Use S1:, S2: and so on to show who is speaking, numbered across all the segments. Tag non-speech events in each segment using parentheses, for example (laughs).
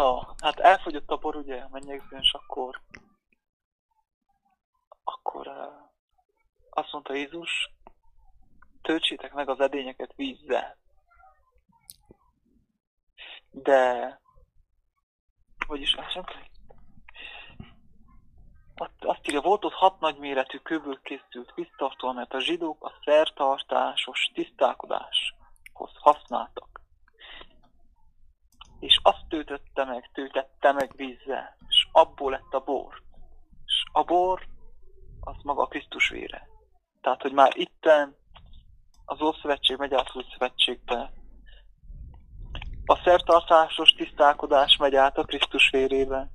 S1: Na, hát elfogyott a bor ugye mennyegzőn, és akkor akkor uh, azt mondta Jézus, töltsétek meg az edényeket vízzel. De, vagyis azt mondta, azt, azt írja, volt ott hat nagyméretű kőből készült víztartó, amelyet a zsidók a szertartásos tisztálkodáshoz használtak. És azt töltötte meg, töltette meg vízzel, és abból lett a bor. És a bor az maga a Krisztus vére. Tehát, hogy már itten az Ószövetség megy át az Szövetségbe. A szertartásos tisztálkodás megy át a Krisztus vérébe.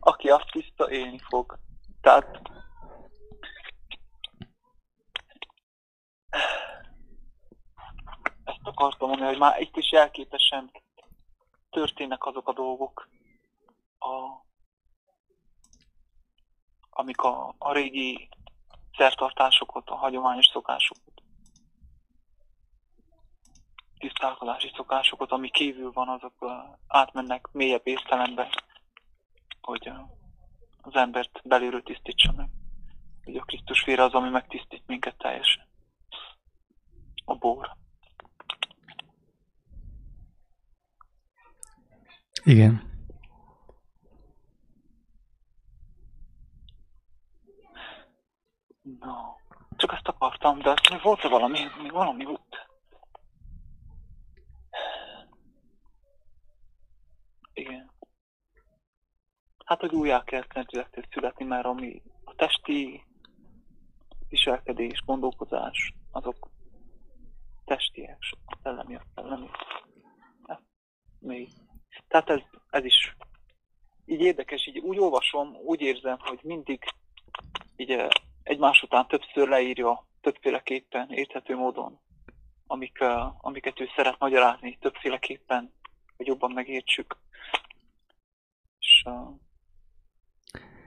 S1: Aki azt tiszta, élni fog. Tehát ezt akartam mondani, hogy már itt is jelképesen történnek azok a dolgok, a, amik a, a régi szertartásokat, a hagyományos szokásokat, tisztálkodási szokásokat, ami kívül van, azok átmennek mélyebb értelembe, hogy az embert belülről tisztítsa meg. Ugye a Krisztus vére az, ami megtisztít minket teljesen. A bor.
S2: Igen.
S1: No. Csak ezt akartam, de még volt-e valami, még valami volt. Igen. Hát, hogy újjá kell szentülettel születni, mert ami a testi viselkedés, gondolkozás, azok testiek, a szellemi, a szellemi. Ez még. Tehát ez, ez is így érdekes, így úgy olvasom, úgy érzem, hogy mindig így egymás után többször leírja többféleképpen, érthető módon, amik, uh, amiket ő szeret magyarázni többféleképpen, hogy jobban megértsük. És uh,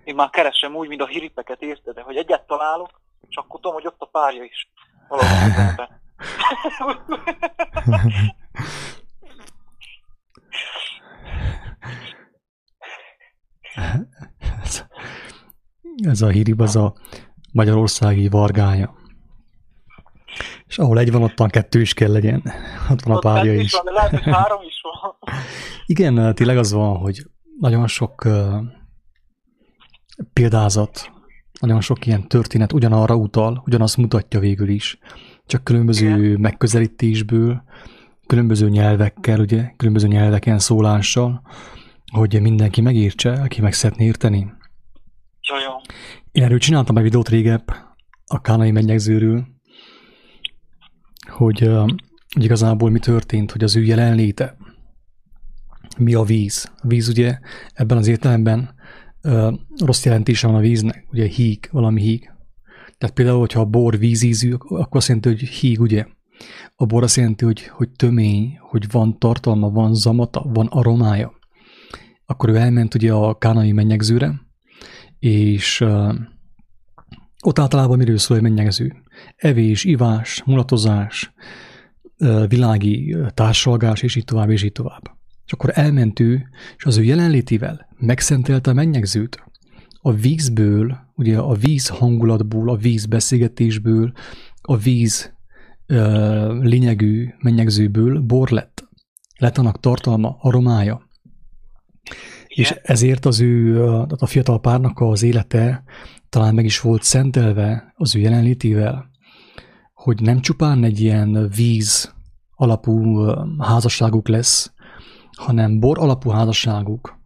S1: én már keresem úgy, mint a hiripeket, érted? De hogy egyet találok, és akkor tudom, hogy ott a párja is. Valahol (laughs) (laughs)
S2: ez a hírib az a magyarországi vargánya. És ahol egy van, ottan kettő is kell legyen. Ott van a párja is.
S1: is. Van, de lehet, hogy három is van. (laughs)
S2: Igen, tényleg az van, hogy nagyon sok uh, példázat, nagyon sok ilyen történet ugyanarra utal, ugyanazt mutatja végül is, csak különböző Igen. megközelítésből, különböző nyelvekkel, ugye, különböző nyelveken szólással, hogy mindenki megértse, aki meg szeretné érteni.
S1: Jajó.
S2: Én erről csináltam egy videót régebb a kánai mennyegzőről, hogy, hogy igazából mi történt, hogy az ő jelenléte, mi a víz. A víz ugye ebben az értelemben rossz jelentése van a víznek, ugye híg, valami híg. Tehát például, hogyha a bor vízízű, akkor azt jelenti, hogy híg, ugye? A bor azt jelenti, hogy, hogy tömény, hogy van tartalma, van zamata, van aromája. Akkor ő elment ugye a kánai mennyegzőre, és uh, ott általában miről szól egy mennyegző? Evés, ivás, mulatozás, uh, világi társalgás, és így tovább, és így tovább. És akkor elment ő, és az ő jelenlétével megszentelte a mennyegzőt. A vízből, ugye a víz hangulatból, a víz beszélgetésből, a víz uh, lényegű mennyegzőből bor lett. Lett annak tartalma, aromája. És ezért az ő, a fiatal párnak az élete talán meg is volt szentelve az ő jelenlétével, hogy nem csupán egy ilyen víz alapú házasságuk lesz, hanem bor alapú házasságuk,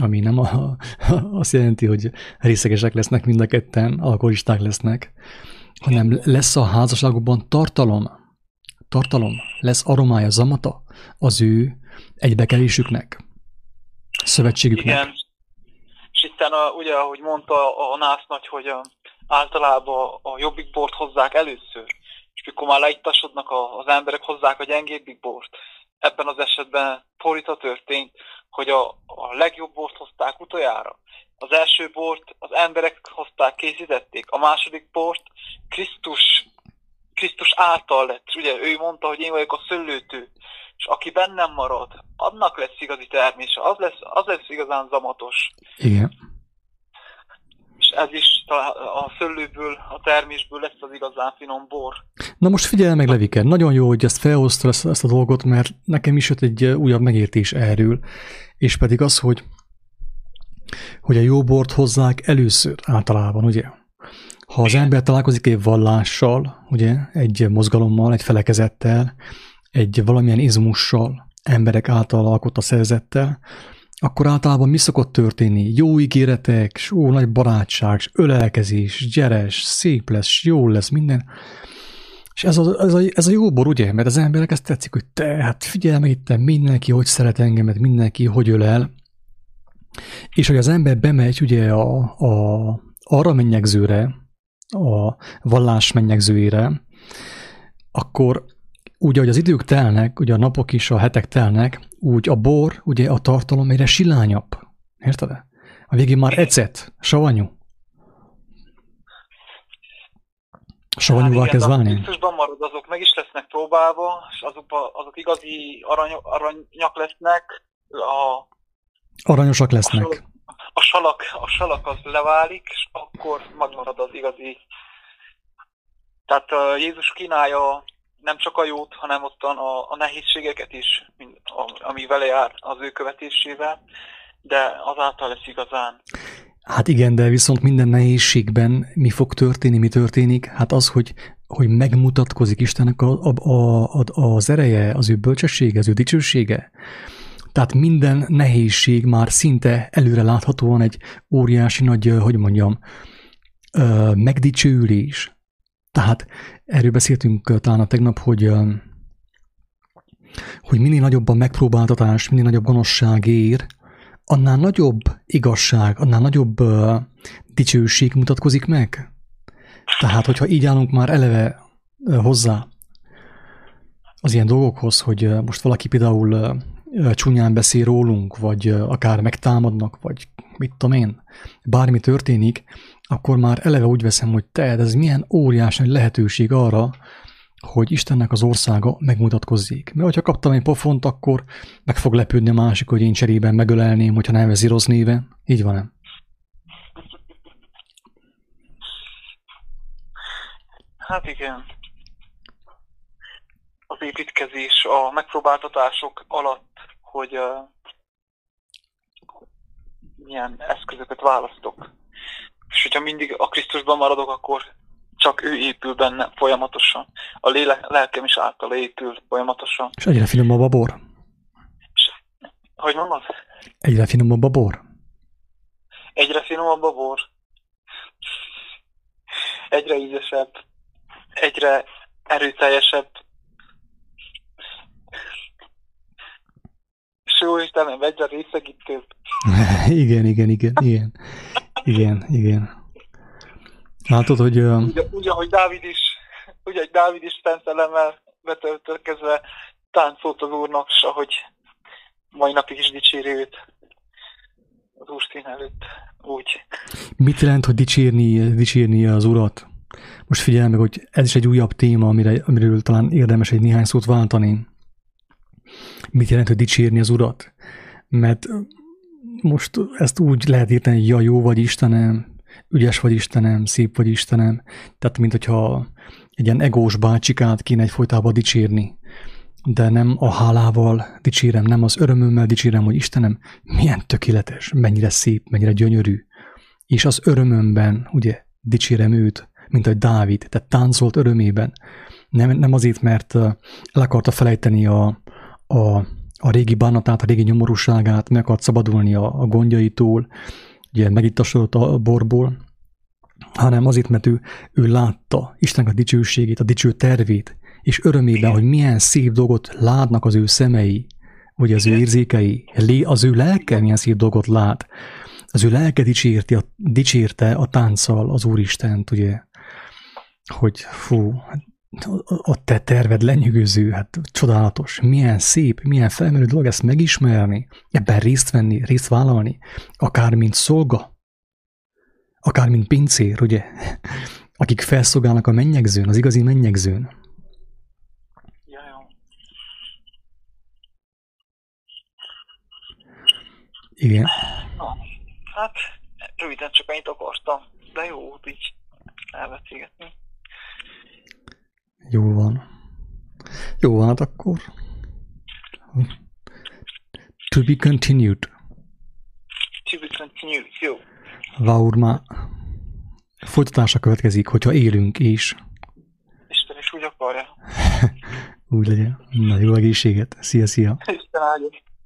S2: ami nem a, (laughs) azt jelenti, hogy részegesek lesznek mind a ketten, alkoholisták lesznek, hanem lesz a házasságukban tartalom, tartalom, lesz aromája, zamata az ő egybekelésüknek szövetségüknek. Igen.
S1: És itt a, ugye, ahogy mondta a, nász nagy, hogy általában a jobbik bort hozzák először, és mikor már leittasodnak a, az emberek, hozzák a gyengébbik bort. Ebben az esetben fordítva történt, hogy a, a legjobb bort hozták utoljára. Az első bort az emberek hozták, készítették. A második bort Krisztus, Krisztus által lett. Ugye ő mondta, hogy én vagyok a szöllőtő. És aki bennem marad, annak lesz igazi termése, az lesz, az lesz igazán zamatos.
S2: Igen.
S1: És ez is a szőlőből, a termésből lesz az igazán finom bor.
S2: Na most figyelj meg, Levike, nagyon jó, hogy ezt felhoztad ezt, ezt a dolgot, mert nekem is jött egy újabb megértés erről, és pedig az, hogy, hogy a jó bort hozzák először általában, ugye? Ha az ember találkozik egy vallással, ugye, egy mozgalommal, egy felekezettel, egy valamilyen izmussal, emberek által alkott a szerzettel, akkor általában mi szokott történni? Jó ígéretek, ó, nagy barátság, ölelkezés, gyeres, szép lesz, jó lesz, minden. És ez a, ez, a, ez a jó bor, ugye? Mert az emberek ezt tetszik, hogy te, hát figyelj meg itt, mindenki hogy szeret engemet, mindenki hogy ölel. És hogy az ember bemegy ugye a, a arra mennyegzőre, a vallás mennyegzőjére, akkor úgy, ahogy az idők telnek, ugye a napok is, a hetek telnek, úgy a bor, ugye a tartalom egyre silányabb. Érted? A végén már ecet, savanyú. Savanyúvá
S1: Hát
S2: kezd válni?
S1: Biztosban marad, azok meg is lesznek próbálva, és azok, azok igazi arany, aranyak lesznek, a,
S2: Aranyosak
S1: a,
S2: lesznek.
S1: salak, a, salak, a salak az leválik, és akkor megmarad az igazi. Tehát uh, Jézus kínálja nem csak a jót, hanem ottan a, a nehézségeket is, ami vele jár az ő követésével, de azáltal lesz igazán.
S2: Hát igen, de viszont minden nehézségben mi fog történni, mi történik? Hát az, hogy, hogy megmutatkozik Istennek a, a, a, az ereje, az ő bölcsessége, az ő dicsősége. Tehát minden nehézség már szinte előre láthatóan egy óriási nagy, hogy mondjam, megdicsőülés. Tehát erről beszéltünk ö, talán a tegnap, hogy ö, hogy minél nagyobb a megpróbáltatás, minél nagyobb gonoszság ér, annál nagyobb igazság, annál nagyobb uh, dicsőség mutatkozik meg. Tehát, hogyha így állunk már eleve uh, hozzá az ilyen dolgokhoz, hogy uh, most valaki például uh, uh, csúnyán beszél rólunk, vagy akár megtámadnak, vagy mit tudom én, bármi történik, akkor már eleve úgy veszem, hogy te, ez milyen óriási lehetőség arra, hogy Istennek az országa megmutatkozzék. Mert hogyha kaptam egy pofont, akkor meg fog lepődni a másik, hogy én cserében megölelném, hogyha nevezi rossz néven. Így van nem?
S1: Hát igen. Az építkezés, a megpróbáltatások alatt, hogy uh, milyen eszközöket választok. És hogyha mindig a Krisztusban maradok, akkor csak ő épül benne folyamatosan. A lélek, lelkem is által épül folyamatosan.
S2: És egyre finomabb a bor.
S1: És, hogy mondod?
S2: Egyre finomabb a bor.
S1: Egyre finomabb a bor. Egyre ízesebb. Egyre erőteljesebb. És jó Istenem, egyre részegítőbb. (laughs)
S2: igen, igen, igen, igen. Igen, igen. Látod, hogy ö,
S1: Úgy, úgy, ahogy Dávid is, úgy, ahogy Dávid is szent elemmel betöltözve táncolt az Úrnak, és ahogy mai napig is dicséri őt az Úr szín előtt. Úgy.
S2: mit jelent, hogy dicsérni, dicsérni az Urat? Most figyelj meg, hogy ez is egy újabb téma, amire, amiről talán érdemes egy néhány szót váltani. Mit jelent, hogy dicsérni az Urat? Mert most ezt úgy lehet írteni, hogy ja, jó vagy Istenem, ügyes vagy Istenem, szép vagy Istenem. Tehát, mint hogyha egy ilyen egós bácsikát kéne egyfolytában dicsérni. De nem a hálával dicsérem, nem az örömömmel dicsérem, hogy Istenem, milyen tökéletes, mennyire szép, mennyire gyönyörű. És az örömömben, ugye, dicsérem őt, mint ahogy Dávid, tehát táncolt örömében. Nem, nem azért, mert el akarta felejteni a, a, a régi bánatát, a régi nyomorúságát, meg akart szabadulni a, a gondjaitól, ugye megittasodott a borból, hanem azért, mert ő, ő látta Istennek a dicsőségét, a dicső tervét, és örömében, hogy milyen szép dolgot látnak az ő szemei, vagy az ő
S1: Igen.
S2: érzékei, lé- az ő lelke milyen szép dolgot lát. Az ő lelke dicsérti, a, dicsérte a tánccal az Úristent, ugye, hogy fú, hát a te terved lenyűgöző, hát csodálatos, milyen szép, milyen felmerő dolog ezt megismerni, ebben részt venni, részt vállalni, akár mint szolga, akár mint pincér, ugye, akik felszolgálnak a mennyegzőn, az igazi mennyegzőn. Igen.
S1: Na, hát röviden csak annyit akartam, de jó volt így elbeszélgetni.
S2: Jó van. Jó van, hát akkor. To be continued.
S1: To be continued, jó.
S2: Vaurma. Folytatása következik, hogyha élünk is.
S1: Isten is úgy akarja. (laughs)
S2: Úgy legyen. Na, jó egészséget. Szia, szia.
S1: Isten áldja.